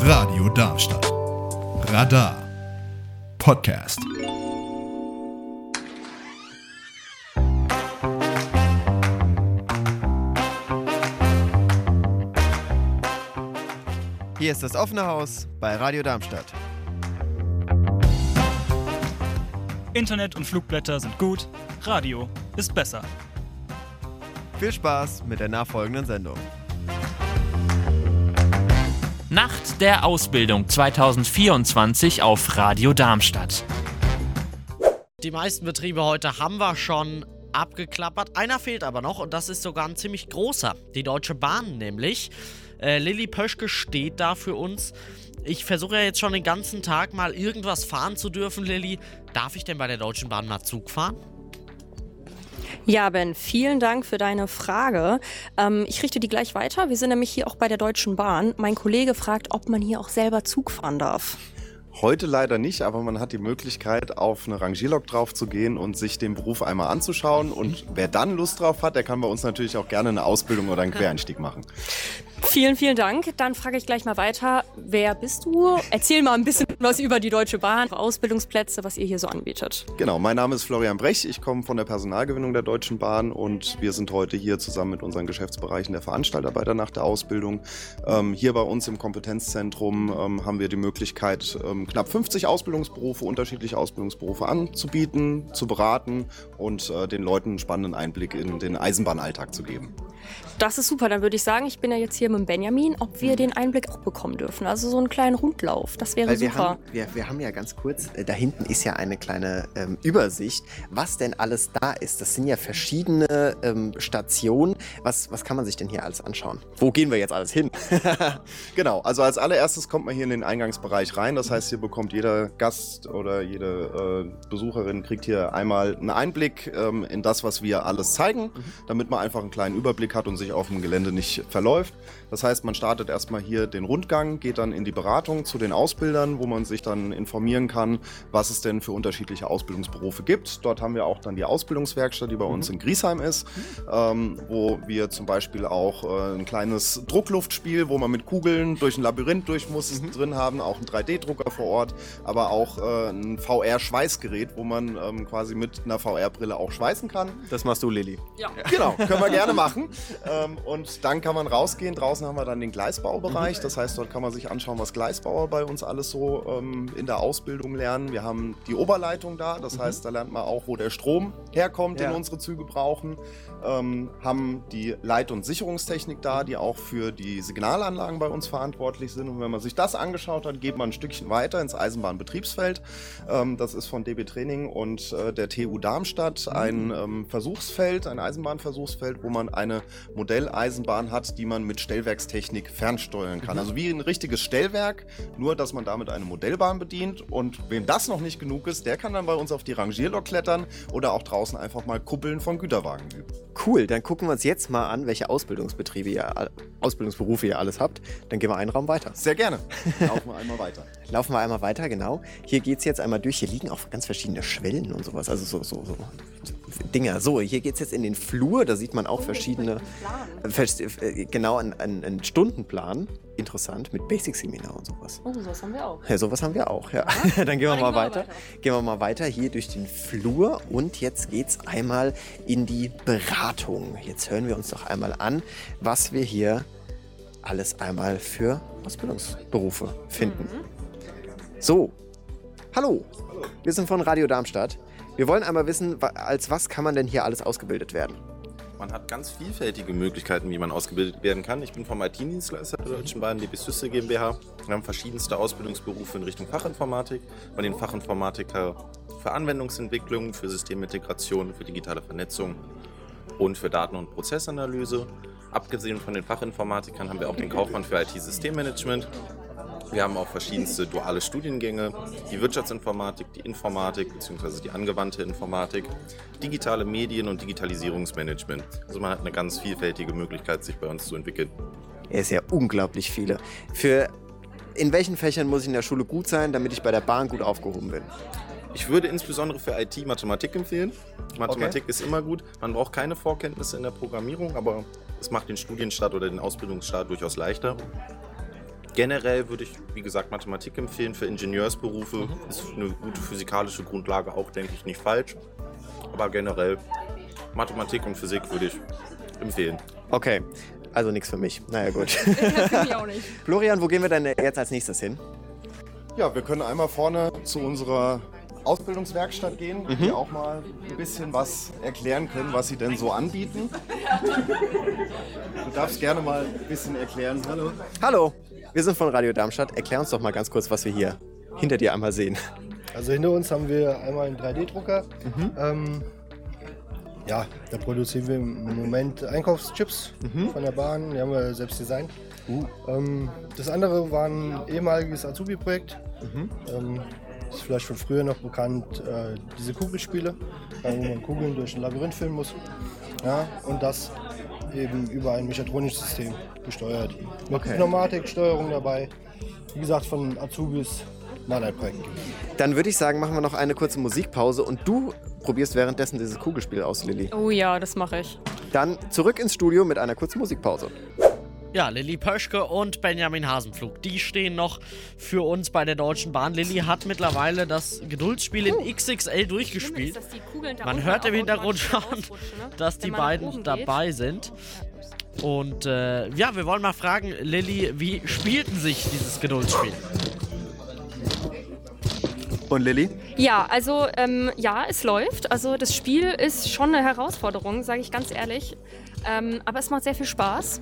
Radio Darmstadt. Radar. Podcast. Hier ist das offene Haus bei Radio Darmstadt. Internet und Flugblätter sind gut, Radio ist besser. Viel Spaß mit der nachfolgenden Sendung. Nacht der Ausbildung 2024 auf Radio Darmstadt. Die meisten Betriebe heute haben wir schon abgeklappert. Einer fehlt aber noch und das ist sogar ein ziemlich großer. Die Deutsche Bahn nämlich. Äh, Lilly Pöschke steht da für uns. Ich versuche ja jetzt schon den ganzen Tag mal irgendwas fahren zu dürfen, Lilly. Darf ich denn bei der Deutschen Bahn mal Zug fahren? Ja, Ben, vielen Dank für deine Frage. Ähm, ich richte die gleich weiter. Wir sind nämlich hier auch bei der Deutschen Bahn. Mein Kollege fragt, ob man hier auch selber Zug fahren darf. Heute leider nicht, aber man hat die Möglichkeit, auf eine Rangierlok drauf zu gehen und sich den Beruf einmal anzuschauen. Und wer dann Lust drauf hat, der kann bei uns natürlich auch gerne eine Ausbildung oder einen Quereinstieg machen. Vielen, vielen Dank. Dann frage ich gleich mal weiter. Wer bist du? Erzähl mal ein bisschen was über die Deutsche Bahn, Ausbildungsplätze, was ihr hier so anbietet. Genau, mein Name ist Florian Brech. Ich komme von der Personalgewinnung der Deutschen Bahn und wir sind heute hier zusammen mit unseren Geschäftsbereichen der Veranstalter bei der Nacht der Ausbildung. Ähm, hier bei uns im Kompetenzzentrum ähm, haben wir die Möglichkeit, ähm, knapp 50 Ausbildungsberufe, unterschiedliche Ausbildungsberufe anzubieten, zu beraten und äh, den Leuten einen spannenden Einblick in den Eisenbahnalltag zu geben. Das ist super. Dann würde ich sagen, ich bin ja jetzt hier mit Benjamin, ob wir den Einblick auch bekommen dürfen. Also so einen kleinen Rundlauf. Das wäre Weil wir super. haben, wir, wir haben ja ganz kurz, äh, da hinten ist ja eine kleine ähm, Übersicht, was denn alles da ist. Das sind ja verschiedene ähm, Stationen. Was, was kann man sich denn hier alles anschauen? Wo gehen wir jetzt alles hin? Genau, also als allererstes kommt man hier in den Eingangsbereich rein. Das heißt, hier bekommt jeder Gast oder jede äh, Besucherin kriegt hier einmal einen Einblick ähm, in das, was wir alles zeigen, damit man einfach einen kleinen Überblick hat und sich auf dem Gelände nicht verläuft. Das heißt, man startet erstmal hier den Rundgang, geht dann in die Beratung zu den Ausbildern, wo man sich dann informieren kann, was es denn für unterschiedliche Ausbildungsberufe gibt. Dort haben wir auch dann die Ausbildungswerkstatt, die bei uns in Griesheim ist, ähm, wo wir zum Beispiel auch äh, ein kleines Druckluftspiel, wo man mit Kugeln durch ein Labyrinth durch muss, drin haben, auch einen 3D-Drucker vor Ort, aber auch äh, ein VR-Schweißgerät, wo man ähm, quasi mit einer VR-Brille auch schweißen kann. Das machst du, Lilly. Ja. Genau, können wir gerne machen. Ähm, und dann kann man rausgehen. Draußen haben wir dann den Gleisbaubereich. Das heißt, dort kann man sich anschauen, was Gleisbauer bei uns alles so ähm, in der Ausbildung lernen. Wir haben die Oberleitung da. Das heißt, da lernt man auch, wo der Strom herkommt, Ja. den unsere Züge brauchen. Ähm, haben die Leit- und Sicherungstechnik da, die auch für die Signalanlagen bei uns verantwortlich sind. Und wenn man sich das angeschaut hat, geht man ein Stückchen weiter ins Eisenbahnbetriebsfeld. Ähm, das ist von DB Training und äh, der TU Darmstadt ein ähm, Versuchsfeld, ein Eisenbahnversuchsfeld, wo man eine Modelleisenbahn hat, die man mit Stellwerkstechnik fernsteuern kann. Also wie ein richtiges Stellwerk, nur dass man damit eine Modellbahn bedient. Und wem das noch nicht genug ist, der kann dann bei uns auf die Rangierlok klettern oder auch draußen einfach mal Kuppeln von Güterwagen üben. Cool, dann gucken wir uns jetzt mal an, welche Ausbildungsbetriebe ihr, Ausbildungsberufe ihr alles habt. Dann gehen wir einen Raum weiter. Sehr gerne. Laufen wir einmal weiter. Laufen wir einmal weiter, genau. Hier geht es jetzt einmal durch. Hier liegen auch ganz verschiedene Schwellen und sowas. Also so, so, so Dinger. So, hier geht es jetzt in den Flur. Da sieht man auch verschiedene. Äh, genau, einen, einen, Stundenplan. Interessant, mit Basic-Seminar und sowas. Oh, sowas haben wir auch. Ja, sowas haben wir auch, ja. Dann gehen wir mal weiter. Gehen wir mal weiter hier durch den Flur und jetzt geht's einmal in die Beratung. Jetzt hören wir uns doch einmal an, was wir hier alles einmal für Ausbildungsberufe finden. So, hallo. Wir sind von Radio Darmstadt. Wir wollen einmal wissen, als was kann man denn hier alles ausgebildet werden? Man hat ganz vielfältige Möglichkeiten, wie man ausgebildet werden kann. Ich bin vom IT-Dienstleister der Deutschen Bahn, DB Süsse GmbH. Wir haben verschiedenste Ausbildungsberufe in Richtung Fachinformatik. Von den Fachinformatiker für Anwendungsentwicklung, für Systemintegration, für digitale Vernetzung und für Daten- und Prozessanalyse. Abgesehen von den Fachinformatikern haben wir auch den Kaufmann für IT-Systemmanagement. Wir haben auch verschiedenste duale Studiengänge, die Wirtschaftsinformatik, die Informatik bzw. die angewandte Informatik, digitale Medien und Digitalisierungsmanagement. Also man hat eine ganz vielfältige Möglichkeit, sich bei uns zu entwickeln. Er ist ja unglaublich viele. Für in welchen Fächern muss ich in der Schule gut sein, damit ich bei der Bahn gut aufgehoben bin? Ich würde insbesondere für IT Mathematik empfehlen. Mathematik ist immer gut. Man braucht keine Vorkenntnisse in der Programmierung, aber es macht den Studienstart oder den Ausbildungsstart durchaus leichter. Generell würde ich, wie gesagt, Mathematik empfehlen für Ingenieursberufe. Mhm. Ist eine gute physikalische Grundlage auch, denke ich, nicht falsch. Aber generell Mathematik und Physik würde ich empfehlen. Okay, also nichts für mich. Naja, gut. Für mich auch nicht. Florian, wo gehen wir denn jetzt als nächstes hin? Ja, wir können einmal vorne zu unserer Ausbildungswerkstatt gehen, die auch mal ein bisschen was erklären können, was sie denn so anbieten. Du darfst gerne mal ein bisschen erklären. Hallo. Hallo, wir sind von Radio Darmstadt. Erklär uns doch mal ganz kurz, was wir hier hinter dir einmal sehen. Also hinter uns haben wir einmal einen 3D-Drucker. Ähm, ja, da produzieren wir im Moment Einkaufschips von der Bahn. Die haben wir selbst designt. Ähm, das andere war ein ehemaliges Azubi-Projekt. Ähm, ist vielleicht von früher noch bekannt, äh, diese Kugelspiele, wo man Kugeln durch ein Labyrinth filmen muss. Ja, und das eben über ein mechatronisches System gesteuert. Mit Okay. Pneumatik, Steuerung dabei. Wie gesagt, von Azubis mal ein Projekt gegeben. Dann würde ich sagen, machen wir noch eine kurze Musikpause und du probierst währenddessen dieses Kugelspiel aus, Lilly. Oh ja, das mache ich. Dann zurück ins Studio mit einer kurzen Musikpause. Ja, Lilly Pöschke und Benjamin Hasenflug, die stehen noch für uns bei der Deutschen Bahn. Lilly hat mittlerweile das Geduldsspiel in XXL durchgespielt. Man hört im Hintergrund schon, dass die beiden dabei sind. Und äh, ja, wir wollen mal fragen, Lilly, wie spielten sich dieses Geduldsspiel? Und Lilly? Ja, also ähm, ja, es läuft. Also das Spiel ist schon eine Herausforderung, sage ich ganz ehrlich. Ähm, aber es macht sehr viel Spaß.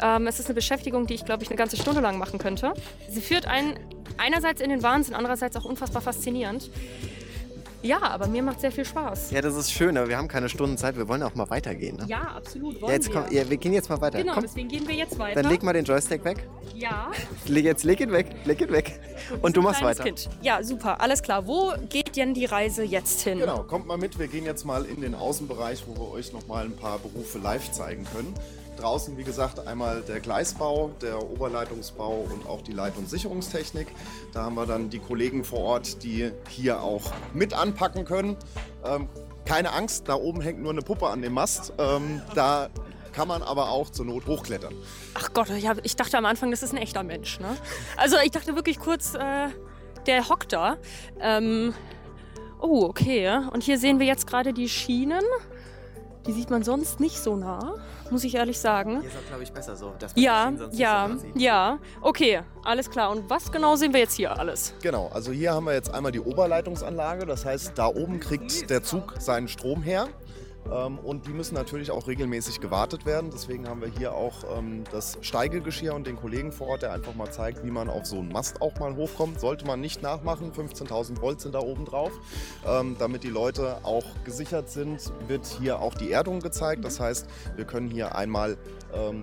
Ähm, es ist eine Beschäftigung, die ich, glaube ich, eine ganze Stunde lang machen könnte. Sie führt einen einerseits in den Wahnsinn, andererseits auch unfassbar faszinierend. Ja, aber mir macht sehr viel Spaß. Ja, das ist schön, aber wir haben keine Stunden Zeit. Wir wollen auch mal weitergehen. Ne? Ja, absolut. Ja, jetzt komm, ja, wir gehen jetzt mal weiter. Genau, komm, deswegen gehen wir jetzt weiter. dann leg mal den Joystick weg. Ja. Leg jetzt leg ihn weg, leg ihn weg. Und du machst Kleines weiter. Kind. Ja, super, alles klar. Wo geht denn die Reise jetzt hin? Genau, kommt mal mit. Wir gehen jetzt mal in den Außenbereich, wo wir euch noch mal ein paar Berufe live zeigen können. Draußen, wie gesagt, einmal der Gleisbau, der Oberleitungsbau und auch die Leit- und Sicherungstechnik. Da haben wir dann die Kollegen vor Ort, die hier auch mit anpacken können. Ähm, keine Angst, da oben hängt nur eine Puppe an dem Mast. Ähm, da kann man aber auch zur Not hochklettern. Ach Gott, ich, hab, ich dachte am Anfang, das ist ein echter Mensch. Ne? Also ich dachte wirklich kurz, äh, der hockt da. Ähm, oh, okay. Und hier sehen wir jetzt gerade die Schienen. Die sieht man sonst nicht so nah, muss ich ehrlich sagen. Hier ist auch, glaube ich, besser so. Ja, ja, so nah ja. Okay, alles klar. Und was genau sehen wir jetzt hier alles? Genau, also hier haben wir jetzt einmal die Oberleitungsanlage. Das heißt, da oben kriegt der Zug seinen Strom her. Ähm, und die müssen natürlich auch regelmäßig gewartet werden. Deswegen haben wir hier auch ähm, das Steigegeschirr und den Kollegen vor Ort, der einfach mal zeigt, wie man auf so einen Mast auch mal hochkommt. Sollte man nicht nachmachen. 15.000 Volt sind da oben drauf. Ähm, damit die Leute auch gesichert sind, wird hier auch die Erdung gezeigt. Das heißt, wir können hier einmal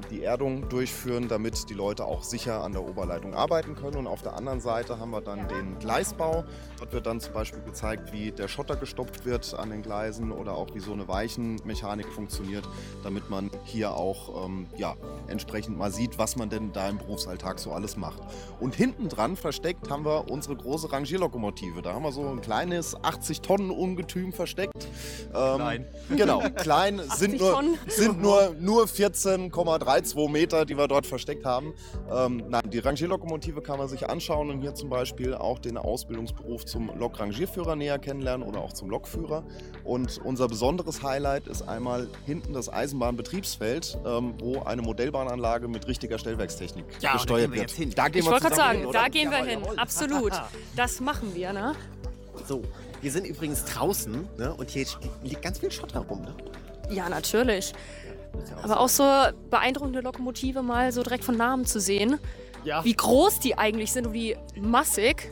die Erdung durchführen, damit die Leute auch sicher an der Oberleitung arbeiten können. Und auf der anderen Seite haben wir dann den Gleisbau. Dort wird dann zum Beispiel gezeigt, wie der Schotter gestopft wird an den Gleisen oder auch wie so eine Weichenmechanik funktioniert, damit man hier auch ähm, ja, entsprechend mal sieht, was man denn da im Berufsalltag so alles macht. Und hinten dran versteckt haben wir unsere große Rangierlokomotive. Da haben wir so ein kleines 80 Tonnen Ungetüm versteckt. Ähm, Klein. Genau, klein 80 sind nur, Tonnen? sind nur, nur 14,32 Meter, die wir dort versteckt haben. Ähm, nein, die Rangierlokomotive kann man sich anschauen und hier zum Beispiel auch den Ausbildungsberuf zum Lokrangierführer näher kennenlernen oder auch zum Lokführer. Und unser besonderes Highlight ist einmal hinten das Eisenbahnbetriebsfeld, ähm, wo eine Modellbahnanlage mit richtiger Stellwerkstechnik Ja, gesteuert gehen wir wird. jetzt hin. Da gehen Ich wir wollte gerade sagen, hin, da gehen wir Jawohl, hin. jawohl. Absolut. Das machen wir, ne? So, wir sind übrigens draußen ne? und hier liegt ganz viel Schotter rum. Ne? Ja, natürlich. Aber auch so beeindruckende Lokomotive mal so direkt von Namen zu sehen. Ja. Wie groß die eigentlich sind und wie massig.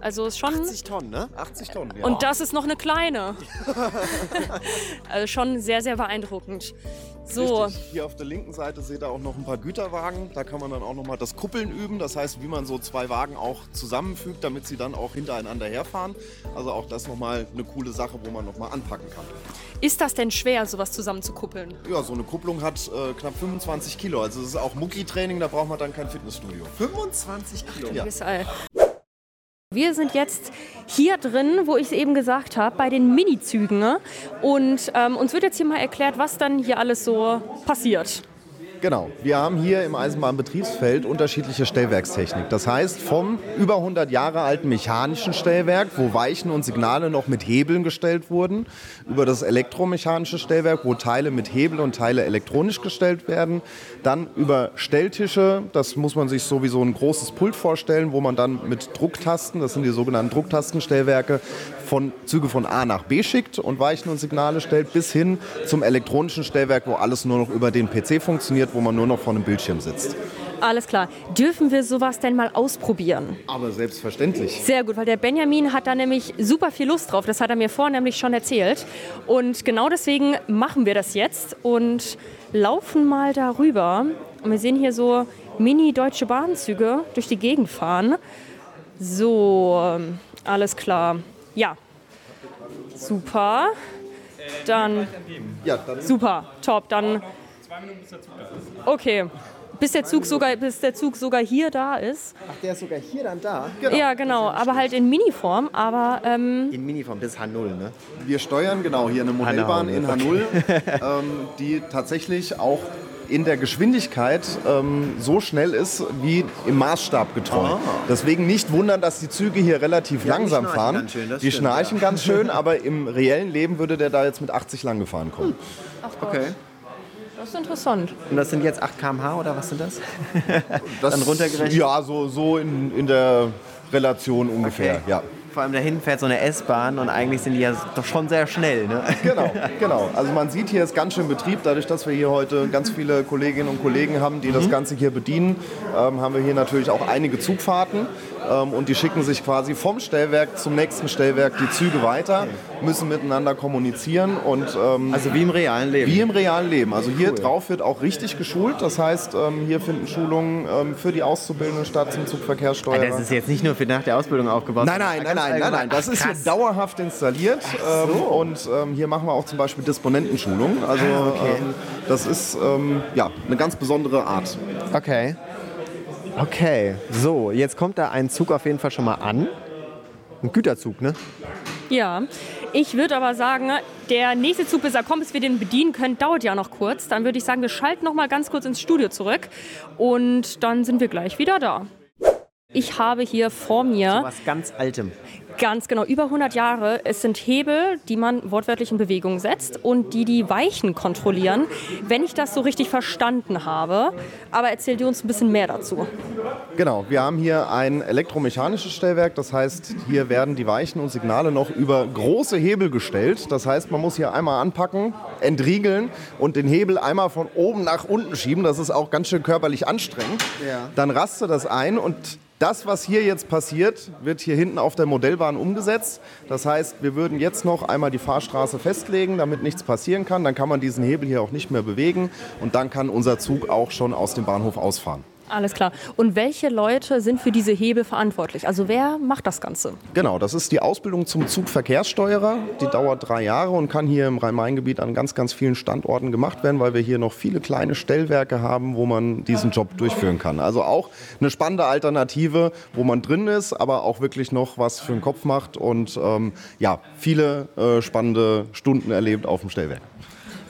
Also ist schon. 80 Tonnen, ne? 80 Tonnen, ja. Und das ist noch eine kleine. also schon sehr, sehr beeindruckend. So, Richtig. Hier auf der linken Seite seht ihr auch noch ein paar Güterwagen. Da kann man dann auch noch mal das Kuppeln üben. Das heißt, wie man so zwei Wagen auch zusammenfügt, damit sie dann auch hintereinander herfahren. Also auch das noch mal eine coole Sache, wo man noch mal anpacken kann. ist das denn schwer, sowas zusammenzukuppeln? Ja, so eine Kupplung hat äh, knapp 25 Kilo. Also es ist auch Mucki-Training, da braucht man dann kein Fitnessstudio. 25 Kilo. Ja. Wir sind jetzt hier drin, wo ich es eben gesagt habe, bei den Minizügen. ne? Und ähm, uns wird jetzt hier mal erklärt, was dann hier alles so passiert. Genau. Wir haben hier im Eisenbahnbetriebsfeld unterschiedliche Stellwerkstechnik. Das heißt, vom über 100 Jahre alten mechanischen Stellwerk, wo Weichen und Signale noch mit Hebeln gestellt wurden, über das elektromechanische Stellwerk, wo Teile mit Hebel und Teile elektronisch gestellt werden, dann über Stelltische, das muss man sich so wie so ein großes Pult vorstellen, wo man dann mit Drucktasten, das sind die sogenannten Drucktastenstellwerke, von Züge von A nach B schickt und Weichen und Signale stellt, bis hin zum elektronischen Stellwerk, wo alles nur noch über den PC funktioniert, wo man nur noch vor einem Bildschirm sitzt. Alles klar. Dürfen wir sowas denn mal ausprobieren? Aber selbstverständlich. Sehr gut, weil der Benjamin hat da nämlich super viel Lust drauf. Das hat er mir vorher nämlich schon erzählt. Und genau deswegen machen wir das jetzt und laufen mal darüber. Und wir sehen hier so Mini-Deutsche Bahnzüge durch die Gegend fahren. So, alles klar. Ja. Super. Dann. Ja, dann Super, top. Dann. Okay. Bis der Zug sogar, bis der Zug sogar hier da ist. Ach, der ist sogar hier dann da. Ja, genau. Aber halt in Miniform. Aber ähm, In Miniform, das ist H0, ne? Wir steuern genau hier eine Modellbahn in H0, ähm, die tatsächlich auch in der Geschwindigkeit ähm, so schnell ist wie im Maßstab getreu. Deswegen nicht wundern, dass die Züge hier relativ Ja, die langsam schnarchen fahren. ganz schön, die stimmt, schnarchen ja. ganz schön, aber im reellen Leben würde der da jetzt mit 80 lang gefahren kommen. Okay. Das ist interessant. Und das sind jetzt 8 km/h oder was sind das? Das, Dann runtergerechnet? Ja, so, so in, in der Relation ungefähr, Okay. ja. Vor allem da hinten fährt so eine S-Bahn und eigentlich sind die ja doch schon sehr schnell, ne? Genau, genau. Also man sieht hier ist ganz schön Betrieb. Dadurch, dass wir hier heute ganz viele Kolleginnen und Kollegen haben, die das Ganze hier bedienen, ähm, haben wir hier natürlich auch einige Zugfahrten. Ähm, und die schicken sich quasi vom Stellwerk zum nächsten Stellwerk die Züge weiter, müssen miteinander kommunizieren und ähm, Also wie im realen Leben. wie im realen Leben. Also hier drauf wird auch richtig geschult. Das heißt, ähm, hier finden Schulungen ähm, für die Auszubildenden statt zum Zugverkehrssteuerer. Ah, Das ist jetzt nicht nur für nach der Ausbildung aufgebaut. Nein, nein, nein, nein, nein, nein. Das Ach, ist hier dauerhaft installiert. Ähm, und ähm, hier machen wir auch zum Beispiel Disponentenschulung. Also ähm, das ist ja, eine ganz besondere Art. Okay. Okay, so, jetzt kommt da ein Zug auf jeden Fall schon mal an. Ein Güterzug, ne? Ja. Ich würde aber sagen, der nächste Zug, bis er kommt, bis wir den bedienen können, dauert ja noch kurz. Dann würde ich sagen, wir schalten noch mal ganz kurz ins Studio zurück und dann sind wir gleich wieder da. Ich habe hier vor mir Was ganz Altem. Ganz genau, über 100 Jahre. Es sind Hebel, die man wortwörtlich in Bewegung setzt und die die Weichen kontrollieren, wenn ich das so richtig verstanden habe. Aber erzähl dir uns ein bisschen mehr dazu. Genau, wir haben hier ein elektromechanisches Stellwerk. Das heißt, hier werden die Weichen und Signale noch über große Hebel gestellt. Das heißt, man muss hier einmal anpacken, entriegeln und den Hebel einmal von oben nach unten schieben. Das ist auch ganz schön körperlich anstrengend. Ja. Dann rastet das ein und das, was hier jetzt passiert, wird hier hinten auf der Modellbahn umgesetzt. Das heißt, wir würden jetzt noch einmal die Fahrstraße festlegen, damit nichts passieren kann. Dann kann man diesen Hebel hier auch nicht mehr bewegen und dann kann unser Zug auch schon aus dem Bahnhof ausfahren. Alles klar. Und welche Leute sind für diese Hebel verantwortlich? Also wer macht das Ganze? Genau, das ist die Ausbildung zum Zugverkehrssteuerer. Die dauert drei Jahre und kann hier im Rhein-Main-Gebiet an ganz, ganz vielen Standorten gemacht werden, weil wir hier noch viele kleine Stellwerke haben, wo man diesen Job durchführen kann. Also auch eine spannende Alternative, wo man drin ist, aber auch wirklich noch was für den Kopf macht und ähm, ja, viele äh, spannende Stunden erlebt auf dem Stellwerk.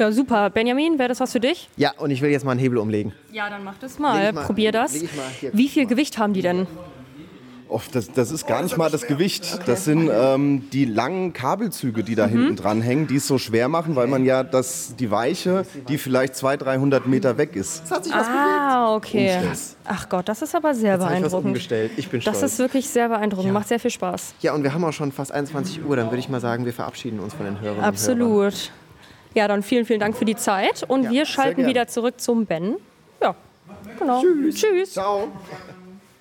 Ja, super. Benjamin, wäre das was für dich? Ja, und ich will jetzt mal einen Hebel umlegen. Ja, dann mach das mal. ich mal- Probier das. ich mal hier Wie viel Gewicht haben die denn? Oh, das, das ist gar nicht mal das Gewicht. Das sind ähm, die langen Kabelzüge, die da hinten dran hängen, die es so schwer machen, weil man ja das, die Weiche, die vielleicht 200, 300 Meter weg ist. Das hat sich was Ah, okay. Umstellt. Ach Gott, das ist aber sehr Jetzt ich beeindruckend. umgestellt. Ich bin Das stolz. ist wirklich sehr beeindruckend. Macht sehr viel Spaß. ja, und wir haben auch schon fast 21 Uhr. Dann würde ich mal sagen, wir verabschieden uns von den Hörern. Und Hörern. Ja, dann vielen, vielen Dank für die Zeit und wir schalten wieder zurück zum Ben. Ja, genau. Tschüss. Ciao.